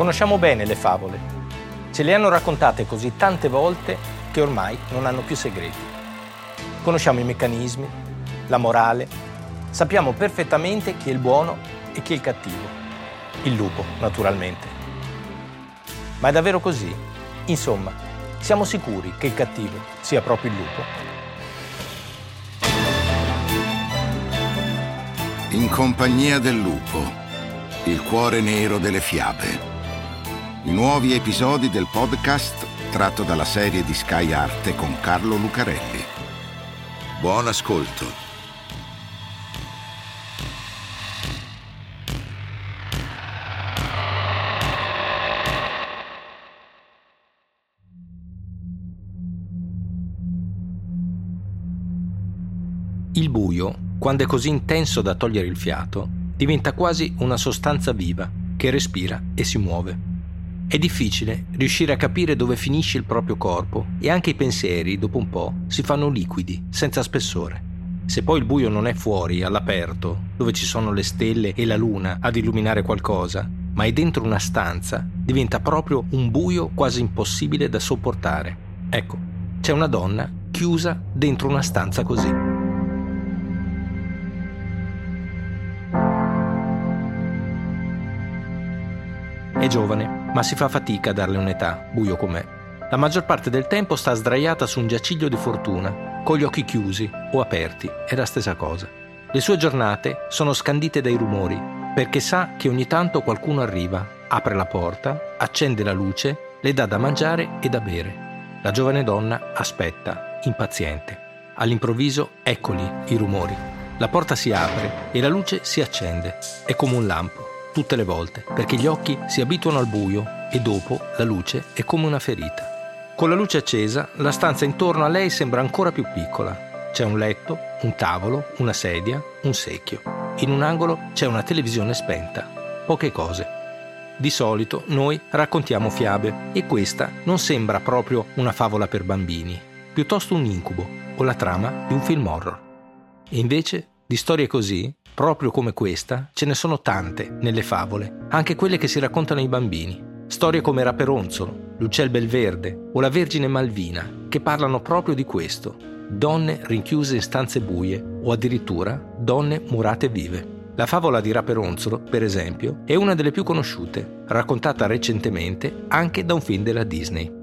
Conosciamo bene le favole. Ce le hanno raccontate così tante volte che ormai non hanno più segreti. Conosciamo i meccanismi, la morale, sappiamo perfettamente chi è il buono e chi è il cattivo. Il lupo, naturalmente. Ma è davvero così? Insomma, siamo sicuri che il cattivo sia proprio il lupo? In compagnia del lupo, il cuore nero delle fiabe. I nuovi episodi del podcast tratto dalla serie di Sky Arte con Carlo Lucarelli. Buon ascolto. Il buio, quando è così intenso da togliere il fiato, diventa quasi una sostanza viva che respira e si muove. È difficile riuscire a capire dove finisce il proprio corpo e anche i pensieri, dopo un po', si fanno liquidi, senza spessore. Se poi il buio non è fuori, all'aperto, dove ci sono le stelle e la luna ad illuminare qualcosa, ma è dentro una stanza, diventa proprio un buio quasi impossibile da sopportare. Ecco, c'è una donna chiusa dentro una stanza così. Giovane, ma si fa fatica a darle un'età, buio com'è. La maggior parte del tempo sta sdraiata su un giaciglio di fortuna, con gli occhi chiusi o aperti, è la stessa cosa. Le sue giornate sono scandite dai rumori, perché sa che ogni tanto qualcuno arriva, apre la porta, accende la luce, le dà da mangiare e da bere. La giovane donna aspetta, impaziente. All'improvviso, eccoli i rumori. La porta si apre e la luce si accende. È come un lampo tutte le volte, perché gli occhi si abituano al buio e dopo la luce è come una ferita. Con la luce accesa, la stanza intorno a lei sembra ancora più piccola. C'è un letto, un tavolo, una sedia, un secchio. In un angolo c'è una televisione spenta. Poche cose. Di solito noi raccontiamo fiabe e questa non sembra proprio una favola per bambini, piuttosto un incubo o la trama di un film horror. E invece di storie così Proprio come questa, ce ne sono tante nelle favole, anche quelle che si raccontano ai bambini. Storie come Raperonzolo, L'Uccel Belverde o La Vergine Malvina, che parlano proprio di questo. Donne rinchiuse in stanze buie o addirittura donne murate vive. La favola di Raperonzolo, per esempio, è una delle più conosciute, raccontata recentemente anche da un film della Disney.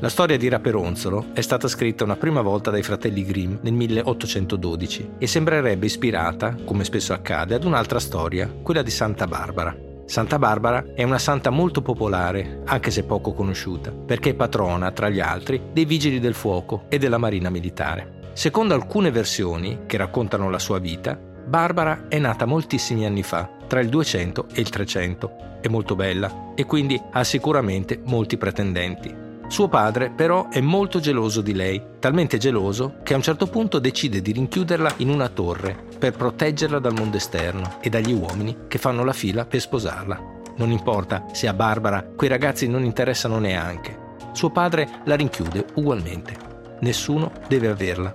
La storia di Raperonzolo è stata scritta una prima volta dai fratelli Grimm nel 1812 e sembrerebbe ispirata, come spesso accade, ad un'altra storia, quella di Santa Barbara. Santa Barbara è una santa molto popolare, anche se poco conosciuta, perché è patrona, tra gli altri, dei vigili del fuoco e della marina militare. Secondo alcune versioni, che raccontano la sua vita, Barbara è nata moltissimi anni fa, tra il 200 e il 300. È molto bella e quindi ha sicuramente molti pretendenti. Suo padre però è molto geloso di lei, talmente geloso che a un certo punto decide di rinchiuderla in una torre per proteggerla dal mondo esterno e dagli uomini che fanno la fila per sposarla. Non importa se a Barbara quei ragazzi non interessano neanche. Suo padre la rinchiude ugualmente. Nessuno deve averla.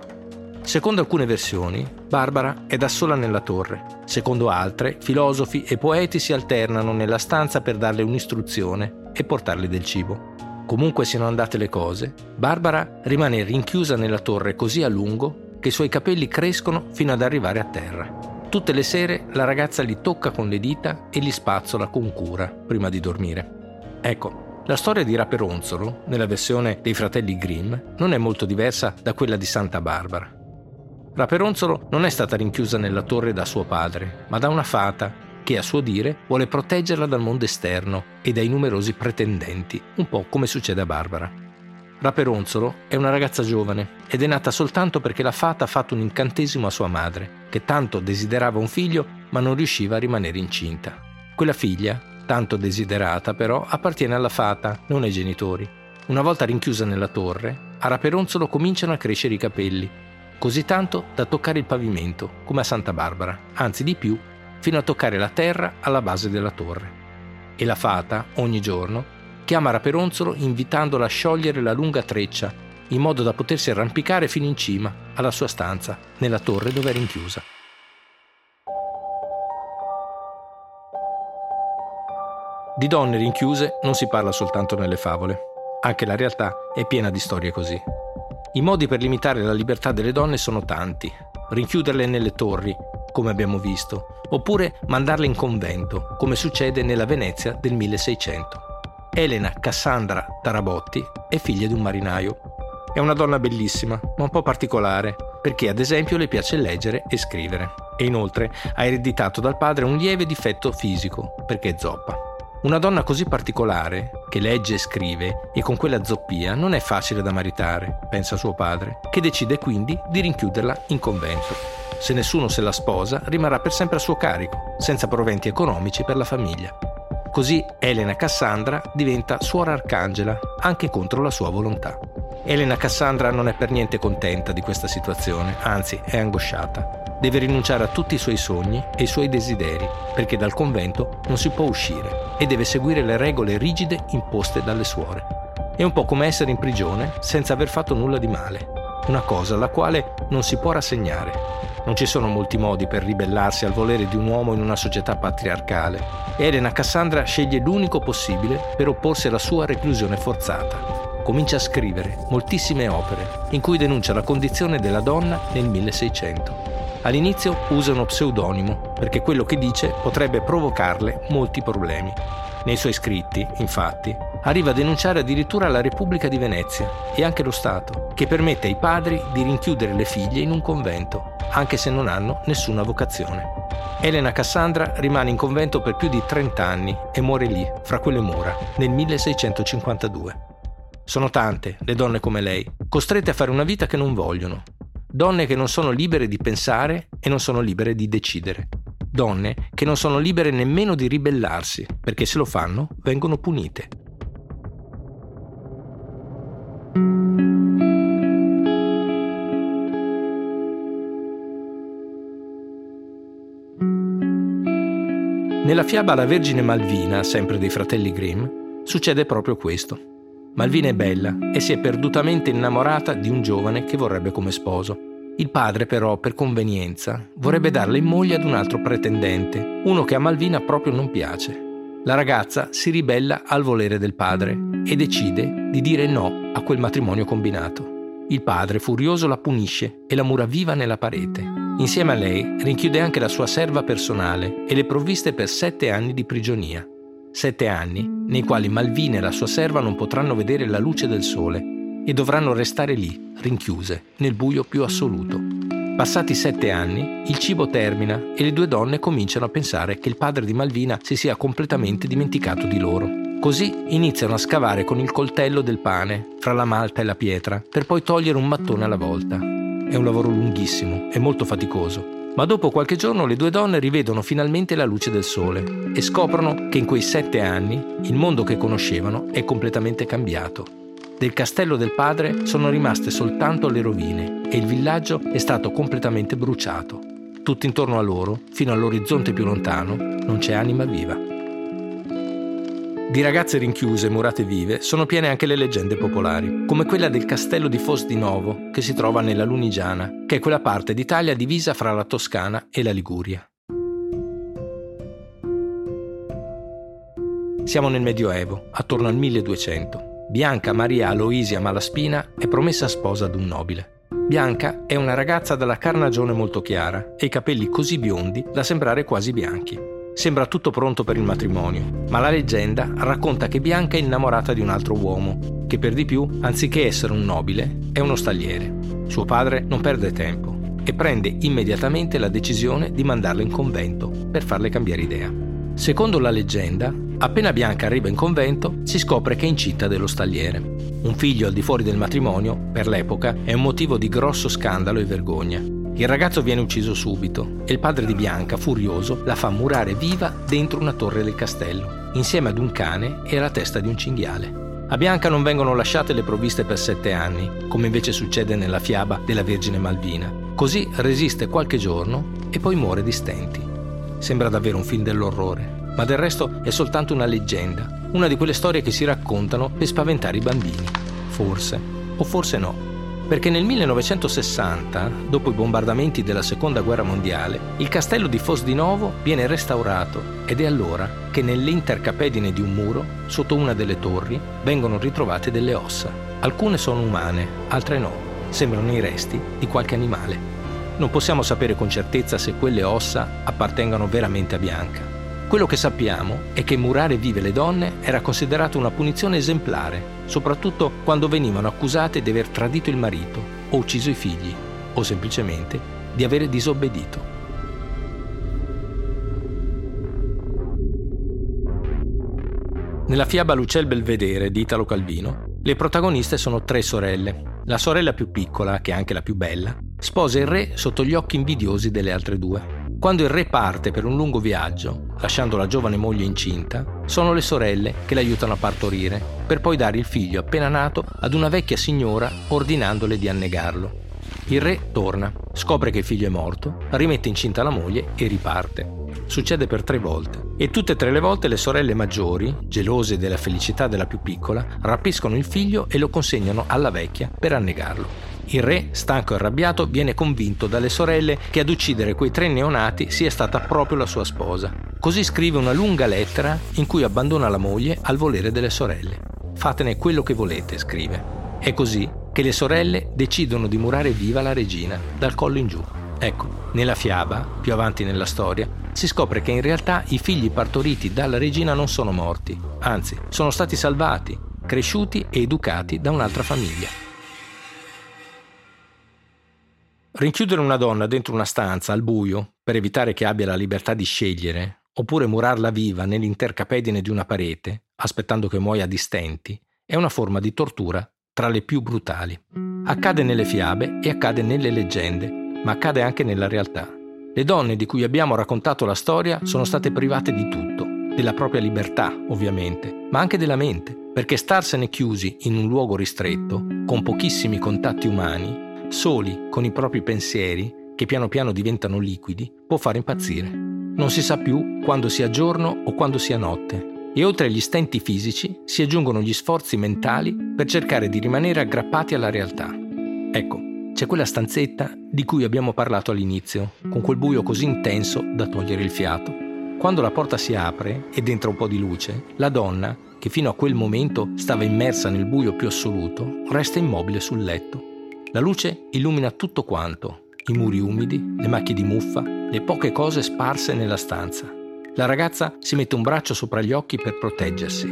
Secondo alcune versioni, Barbara è da sola nella torre. Secondo altre, filosofi e poeti si alternano nella stanza per darle un'istruzione e portarle del cibo. Comunque siano andate le cose, Barbara rimane rinchiusa nella torre così a lungo che i suoi capelli crescono fino ad arrivare a terra. Tutte le sere la ragazza li tocca con le dita e li spazzola con cura prima di dormire. Ecco, la storia di Raperonzolo, nella versione dei fratelli Grimm, non è molto diversa da quella di Santa Barbara. Raperonzolo non è stata rinchiusa nella torre da suo padre, ma da una fata che a suo dire vuole proteggerla dal mondo esterno e dai numerosi pretendenti, un po' come succede a Barbara. Raperonzolo è una ragazza giovane ed è nata soltanto perché la fata ha fatto un incantesimo a sua madre, che tanto desiderava un figlio ma non riusciva a rimanere incinta. Quella figlia, tanto desiderata però, appartiene alla fata, non ai genitori. Una volta rinchiusa nella torre, a Raperonzolo cominciano a crescere i capelli, così tanto da toccare il pavimento, come a Santa Barbara, anzi di più, fino a toccare la terra alla base della torre. E la fata, ogni giorno, chiama Raperonzolo invitandola a sciogliere la lunga treccia, in modo da potersi arrampicare fino in cima, alla sua stanza, nella torre dove è rinchiusa. Di donne rinchiuse non si parla soltanto nelle favole, anche la realtà è piena di storie così. I modi per limitare la libertà delle donne sono tanti. Rinchiuderle nelle torri, come abbiamo visto, oppure mandarle in convento, come succede nella Venezia del 1600. Elena Cassandra Tarabotti è figlia di un marinaio. È una donna bellissima, ma un po' particolare, perché ad esempio le piace leggere e scrivere. E inoltre ha ereditato dal padre un lieve difetto fisico, perché è zoppa. Una donna così particolare, che legge e scrive, e con quella zoppia, non è facile da maritare, pensa suo padre, che decide quindi di rinchiuderla in convento. Se nessuno se la sposa, rimarrà per sempre a suo carico, senza proventi economici per la famiglia. Così Elena Cassandra diventa suora arcangela, anche contro la sua volontà. Elena Cassandra non è per niente contenta di questa situazione, anzi è angosciata. Deve rinunciare a tutti i suoi sogni e i suoi desideri, perché dal convento non si può uscire e deve seguire le regole rigide imposte dalle suore. È un po' come essere in prigione senza aver fatto nulla di male, una cosa alla quale non si può rassegnare non ci sono molti modi per ribellarsi al volere di un uomo in una società patriarcale. Elena Cassandra sceglie l'unico possibile per opporsi alla sua reclusione forzata. Comincia a scrivere moltissime opere in cui denuncia la condizione della donna nel 1600. All'inizio usa uno pseudonimo perché quello che dice potrebbe provocarle molti problemi. Nei suoi scritti, infatti, arriva a denunciare addirittura la Repubblica di Venezia e anche lo Stato, che permette ai padri di rinchiudere le figlie in un convento anche se non hanno nessuna vocazione. Elena Cassandra rimane in convento per più di 30 anni e muore lì, fra quelle mura, nel 1652. Sono tante le donne come lei, costrette a fare una vita che non vogliono. Donne che non sono libere di pensare e non sono libere di decidere. Donne che non sono libere nemmeno di ribellarsi, perché se lo fanno vengono punite. Nella fiaba La Vergine Malvina, sempre dei fratelli Grimm, succede proprio questo. Malvina è bella e si è perdutamente innamorata di un giovane che vorrebbe come sposo. Il padre però, per convenienza, vorrebbe darle in moglie ad un altro pretendente, uno che a Malvina proprio non piace. La ragazza si ribella al volere del padre e decide di dire no a quel matrimonio combinato. Il padre, furioso, la punisce e la mura viva nella parete. Insieme a lei rinchiude anche la sua serva personale e le provviste per sette anni di prigionia. Sette anni nei quali Malvina e la sua serva non potranno vedere la luce del sole e dovranno restare lì, rinchiuse, nel buio più assoluto. Passati sette anni, il cibo termina e le due donne cominciano a pensare che il padre di Malvina si sia completamente dimenticato di loro. Così iniziano a scavare con il coltello del pane, fra la malta e la pietra, per poi togliere un mattone alla volta. È un lavoro lunghissimo e molto faticoso, ma dopo qualche giorno le due donne rivedono finalmente la luce del sole e scoprono che in quei sette anni il mondo che conoscevano è completamente cambiato. Del castello del padre sono rimaste soltanto le rovine e il villaggio è stato completamente bruciato. Tutto intorno a loro, fino all'orizzonte più lontano, non c'è anima viva. Di ragazze rinchiuse, murate vive, sono piene anche le leggende popolari, come quella del castello di Fos di Novo, che si trova nella Lunigiana, che è quella parte d'Italia divisa fra la Toscana e la Liguria. Siamo nel Medioevo, attorno al 1200. Bianca Maria Aloisia Malaspina è promessa sposa ad un nobile. Bianca è una ragazza dalla carnagione molto chiara e i capelli così biondi da sembrare quasi bianchi. Sembra tutto pronto per il matrimonio, ma la leggenda racconta che Bianca è innamorata di un altro uomo, che per di più, anziché essere un nobile, è uno stagliere. Suo padre non perde tempo e prende immediatamente la decisione di mandarla in convento per farle cambiare idea. Secondo la leggenda, appena Bianca arriva in convento, si scopre che è incinta dello stagliere. Un figlio al di fuori del matrimonio, per l'epoca, è un motivo di grosso scandalo e vergogna. Il ragazzo viene ucciso subito e il padre di Bianca, furioso, la fa murare viva dentro una torre del castello, insieme ad un cane e alla testa di un cinghiale. A Bianca non vengono lasciate le provviste per sette anni, come invece succede nella fiaba della Vergine Malvina. Così resiste qualche giorno e poi muore di stenti. Sembra davvero un film dell'orrore, ma del resto è soltanto una leggenda, una di quelle storie che si raccontano per spaventare i bambini. Forse, o forse no perché nel 1960, dopo i bombardamenti della Seconda Guerra Mondiale, il castello di Fos di Novo viene restaurato ed è allora che nell'intercapedine di un muro, sotto una delle torri, vengono ritrovate delle ossa. Alcune sono umane, altre no, sembrano i resti di qualche animale. Non possiamo sapere con certezza se quelle ossa appartengano veramente a Bianca. Quello che sappiamo è che murare vive le donne era considerato una punizione esemplare, soprattutto quando venivano accusate di aver tradito il marito o ucciso i figli, o semplicemente di avere disobbedito. Nella fiaba Lucel Belvedere di Italo Calvino, le protagoniste sono tre sorelle. La sorella più piccola, che è anche la più bella, sposa il re sotto gli occhi invidiosi delle altre due. Quando il re parte per un lungo viaggio, lasciando la giovane moglie incinta, sono le sorelle che l'aiutano a partorire, per poi dare il figlio appena nato ad una vecchia signora ordinandole di annegarlo. Il re torna, scopre che il figlio è morto, rimette incinta la moglie e riparte. Succede per tre volte e tutte e tre le volte le sorelle maggiori, gelose della felicità della più piccola, rapiscono il figlio e lo consegnano alla vecchia per annegarlo. Il re, stanco e arrabbiato, viene convinto dalle sorelle che ad uccidere quei tre neonati sia stata proprio la sua sposa. Così scrive una lunga lettera in cui abbandona la moglie al volere delle sorelle. Fatene quello che volete, scrive. È così che le sorelle decidono di murare viva la regina, dal collo in giù. Ecco, nella fiaba, più avanti nella storia, si scopre che in realtà i figli partoriti dalla regina non sono morti, anzi, sono stati salvati, cresciuti e educati da un'altra famiglia. Rinchiudere una donna dentro una stanza al buio per evitare che abbia la libertà di scegliere, oppure murarla viva nell'intercapedine di una parete, aspettando che muoia di stenti, è una forma di tortura tra le più brutali. Accade nelle fiabe e accade nelle leggende, ma accade anche nella realtà. Le donne di cui abbiamo raccontato la storia sono state private di tutto, della propria libertà, ovviamente, ma anche della mente, perché starsene chiusi in un luogo ristretto, con pochissimi contatti umani, soli con i propri pensieri, che piano piano diventano liquidi, può fare impazzire. Non si sa più quando sia giorno o quando sia notte. E oltre agli stenti fisici si aggiungono gli sforzi mentali per cercare di rimanere aggrappati alla realtà. Ecco, c'è quella stanzetta di cui abbiamo parlato all'inizio, con quel buio così intenso da togliere il fiato. Quando la porta si apre ed entra un po' di luce, la donna, che fino a quel momento stava immersa nel buio più assoluto, resta immobile sul letto la luce illumina tutto quanto, i muri umidi, le macchie di muffa, le poche cose sparse nella stanza. La ragazza si mette un braccio sopra gli occhi per proteggersi.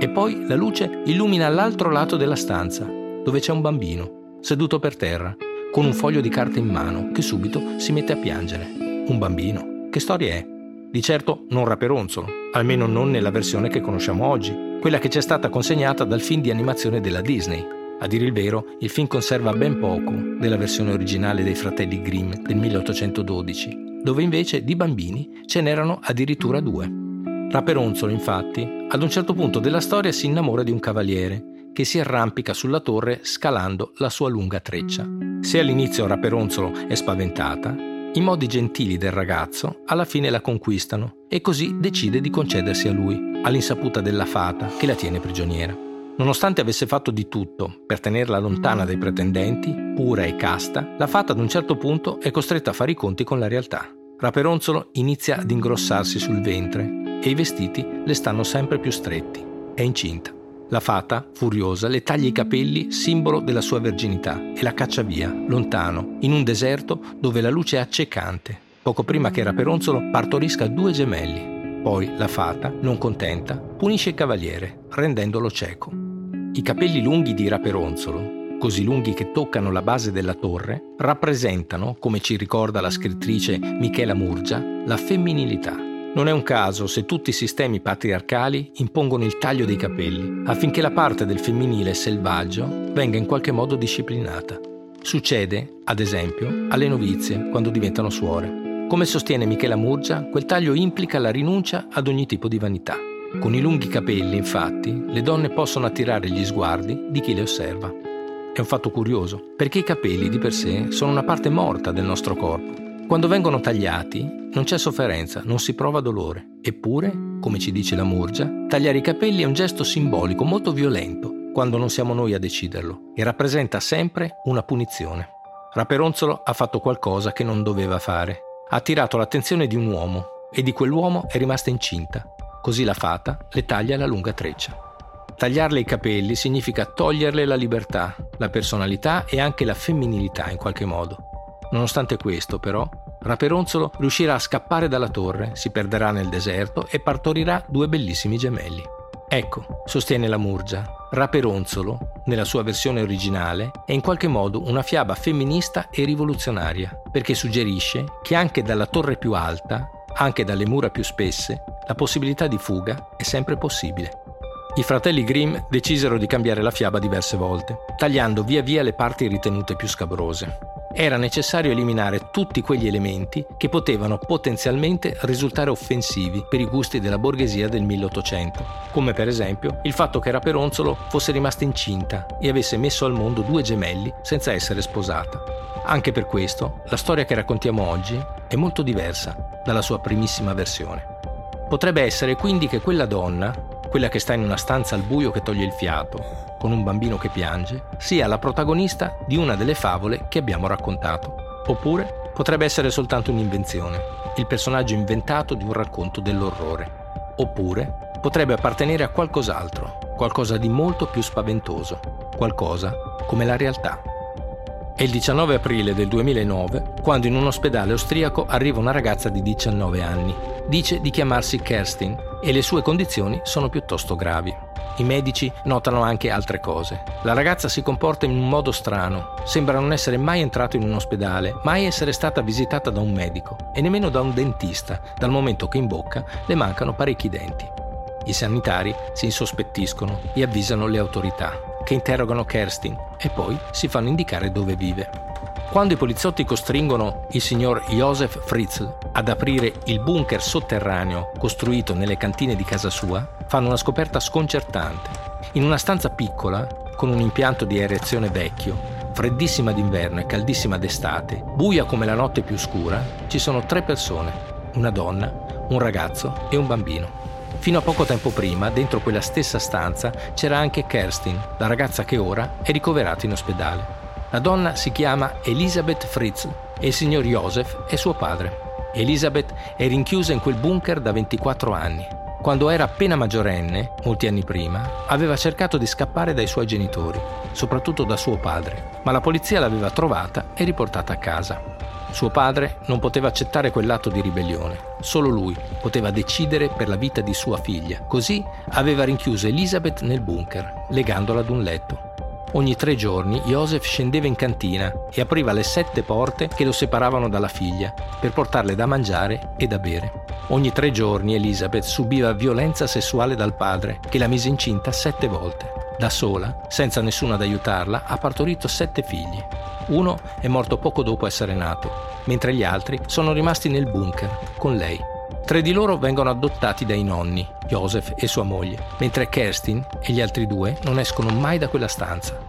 E poi la luce illumina l'altro lato della stanza, dove c'è un bambino, seduto per terra, con un foglio di carta in mano, che subito si mette a piangere. Un bambino. Che storia è? Di certo non Raperonzolo, almeno non nella versione che conosciamo oggi, quella che ci è stata consegnata dal film di animazione della Disney, a dire il vero, il film conserva ben poco della versione originale dei fratelli Grimm del 1812, dove invece di bambini ce n'erano addirittura due. Raperonzolo, infatti, ad un certo punto della storia si innamora di un cavaliere che si arrampica sulla torre scalando la sua lunga treccia. Se all'inizio Raperonzolo è spaventata, i modi gentili del ragazzo alla fine la conquistano e così decide di concedersi a lui, all'insaputa della fata che la tiene prigioniera. Nonostante avesse fatto di tutto per tenerla lontana dai pretendenti, pura e casta, la fata ad un certo punto è costretta a fare i conti con la realtà. Raperonzolo inizia ad ingrossarsi sul ventre e i vestiti le stanno sempre più stretti. È incinta. La fata, furiosa, le taglia i capelli, simbolo della sua verginità, e la caccia via, lontano, in un deserto dove la luce è accecante, poco prima che Raperonzolo partorisca due gemelli. Poi la fata, non contenta, punisce il cavaliere, rendendolo cieco. I capelli lunghi di Raperonzolo, così lunghi che toccano la base della torre, rappresentano, come ci ricorda la scrittrice Michela Murgia, la femminilità. Non è un caso se tutti i sistemi patriarcali impongono il taglio dei capelli, affinché la parte del femminile selvaggio venga in qualche modo disciplinata. Succede, ad esempio, alle novizie quando diventano suore. Come sostiene Michela Murgia, quel taglio implica la rinuncia ad ogni tipo di vanità. Con i lunghi capelli, infatti, le donne possono attirare gli sguardi di chi le osserva. È un fatto curioso, perché i capelli di per sé sono una parte morta del nostro corpo. Quando vengono tagliati non c'è sofferenza, non si prova dolore. Eppure, come ci dice la Murgia, tagliare i capelli è un gesto simbolico molto violento quando non siamo noi a deciderlo e rappresenta sempre una punizione. Raperonzolo ha fatto qualcosa che non doveva fare ha attirato l'attenzione di un uomo e di quell'uomo è rimasta incinta. Così la fata le taglia la lunga treccia. Tagliarle i capelli significa toglierle la libertà, la personalità e anche la femminilità in qualche modo. Nonostante questo, però, Raperonzolo riuscirà a scappare dalla torre, si perderà nel deserto e partorirà due bellissimi gemelli. Ecco, sostiene la Murgia, Raperonzolo, nella sua versione originale, è in qualche modo una fiaba femminista e rivoluzionaria, perché suggerisce che anche dalla torre più alta, anche dalle mura più spesse, la possibilità di fuga è sempre possibile. I fratelli Grimm decisero di cambiare la fiaba diverse volte, tagliando via via le parti ritenute più scabrose era necessario eliminare tutti quegli elementi che potevano potenzialmente risultare offensivi per i gusti della borghesia del 1800, come per esempio il fatto che Raperonzolo fosse rimasta incinta e avesse messo al mondo due gemelli senza essere sposata. Anche per questo, la storia che raccontiamo oggi è molto diversa dalla sua primissima versione. Potrebbe essere quindi che quella donna, quella che sta in una stanza al buio che toglie il fiato, con un bambino che piange, sia la protagonista di una delle favole che abbiamo raccontato. Oppure potrebbe essere soltanto un'invenzione, il personaggio inventato di un racconto dell'orrore. Oppure potrebbe appartenere a qualcos'altro, qualcosa di molto più spaventoso, qualcosa come la realtà. È il 19 aprile del 2009 quando in un ospedale austriaco arriva una ragazza di 19 anni. Dice di chiamarsi Kerstin e le sue condizioni sono piuttosto gravi. I medici notano anche altre cose. La ragazza si comporta in un modo strano, sembra non essere mai entrata in un ospedale, mai essere stata visitata da un medico e nemmeno da un dentista, dal momento che in bocca le mancano parecchi denti. I sanitari si insospettiscono e avvisano le autorità, che interrogano Kerstin e poi si fanno indicare dove vive. Quando i poliziotti costringono il signor Josef Fritzl ad aprire il bunker sotterraneo costruito nelle cantine di casa sua, fanno una scoperta sconcertante. In una stanza piccola, con un impianto di aerazione vecchio, freddissima d'inverno e caldissima d'estate, buia come la notte più scura, ci sono tre persone, una donna, un ragazzo e un bambino. Fino a poco tempo prima, dentro quella stessa stanza, c'era anche Kerstin, la ragazza che ora è ricoverata in ospedale. La donna si chiama Elisabeth Fritz e il signor Joseph è suo padre. Elisabeth è rinchiusa in quel bunker da 24 anni. Quando era appena maggiorenne, molti anni prima, aveva cercato di scappare dai suoi genitori, soprattutto da suo padre, ma la polizia l'aveva trovata e riportata a casa. Suo padre non poteva accettare quell'atto di ribellione, solo lui poteva decidere per la vita di sua figlia, così aveva rinchiuso Elisabeth nel bunker, legandola ad un letto. Ogni tre giorni Joseph scendeva in cantina e apriva le sette porte che lo separavano dalla figlia per portarle da mangiare e da bere. Ogni tre giorni Elizabeth subiva violenza sessuale dal padre, che la mise incinta sette volte. Da sola, senza nessuno ad aiutarla, ha partorito sette figli. Uno è morto poco dopo essere nato, mentre gli altri sono rimasti nel bunker con lei. Tre di loro vengono adottati dai nonni, Joseph e sua moglie, mentre Kerstin e gli altri due non escono mai da quella stanza.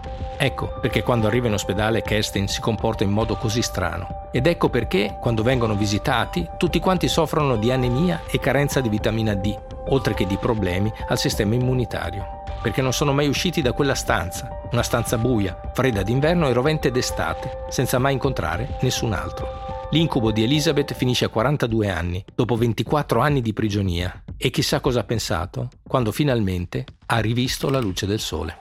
Ecco perché quando arriva in ospedale Kerstin si comporta in modo così strano. Ed ecco perché, quando vengono visitati, tutti quanti soffrono di anemia e carenza di vitamina D, oltre che di problemi al sistema immunitario. Perché non sono mai usciti da quella stanza, una stanza buia, fredda d'inverno e rovente d'estate, senza mai incontrare nessun altro. L'incubo di Elizabeth finisce a 42 anni, dopo 24 anni di prigionia, e chissà cosa ha pensato quando finalmente ha rivisto la luce del sole.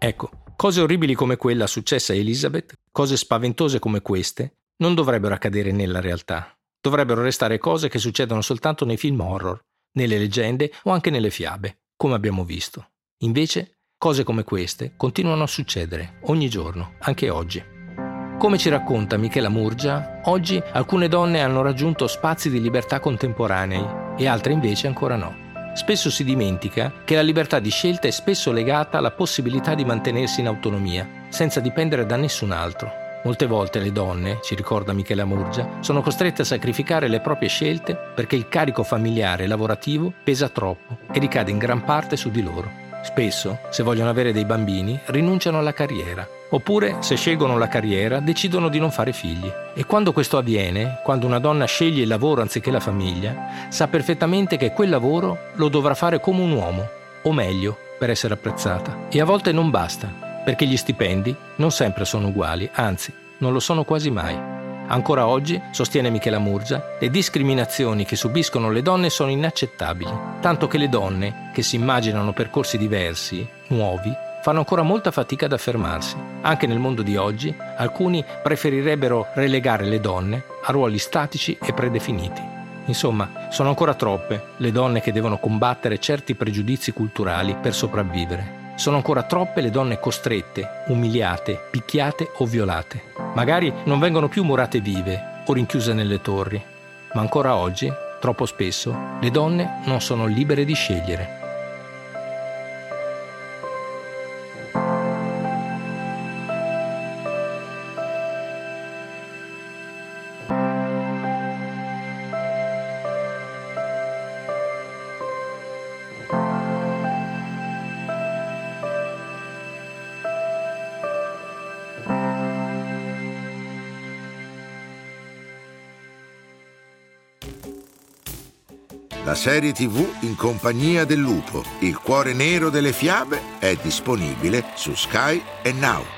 Ecco, cose orribili come quella successa a Elizabeth, cose spaventose come queste, non dovrebbero accadere nella realtà. Dovrebbero restare cose che succedono soltanto nei film horror, nelle leggende o anche nelle fiabe, come abbiamo visto. Invece, cose come queste continuano a succedere ogni giorno, anche oggi. Come ci racconta Michela Murgia, oggi alcune donne hanno raggiunto spazi di libertà contemporanei e altre invece ancora no. Spesso si dimentica che la libertà di scelta è spesso legata alla possibilità di mantenersi in autonomia, senza dipendere da nessun altro. Molte volte le donne, ci ricorda Michela Murgia, sono costrette a sacrificare le proprie scelte perché il carico familiare e lavorativo pesa troppo e ricade in gran parte su di loro. Spesso, se vogliono avere dei bambini, rinunciano alla carriera. Oppure, se scelgono la carriera, decidono di non fare figli. E quando questo avviene, quando una donna sceglie il lavoro anziché la famiglia, sa perfettamente che quel lavoro lo dovrà fare come un uomo, o meglio, per essere apprezzata. E a volte non basta, perché gli stipendi non sempre sono uguali, anzi, non lo sono quasi mai. Ancora oggi, sostiene Michela Murgia, le discriminazioni che subiscono le donne sono inaccettabili, tanto che le donne, che si immaginano percorsi diversi, nuovi, fanno ancora molta fatica ad affermarsi. Anche nel mondo di oggi, alcuni preferirebbero relegare le donne a ruoli statici e predefiniti. Insomma, sono ancora troppe le donne che devono combattere certi pregiudizi culturali per sopravvivere. Sono ancora troppe le donne costrette, umiliate, picchiate o violate. Magari non vengono più murate vive o rinchiuse nelle torri, ma ancora oggi, troppo spesso, le donne non sono libere di scegliere. La serie TV in compagnia del lupo, il cuore nero delle fiabe, è disponibile su Sky e Now.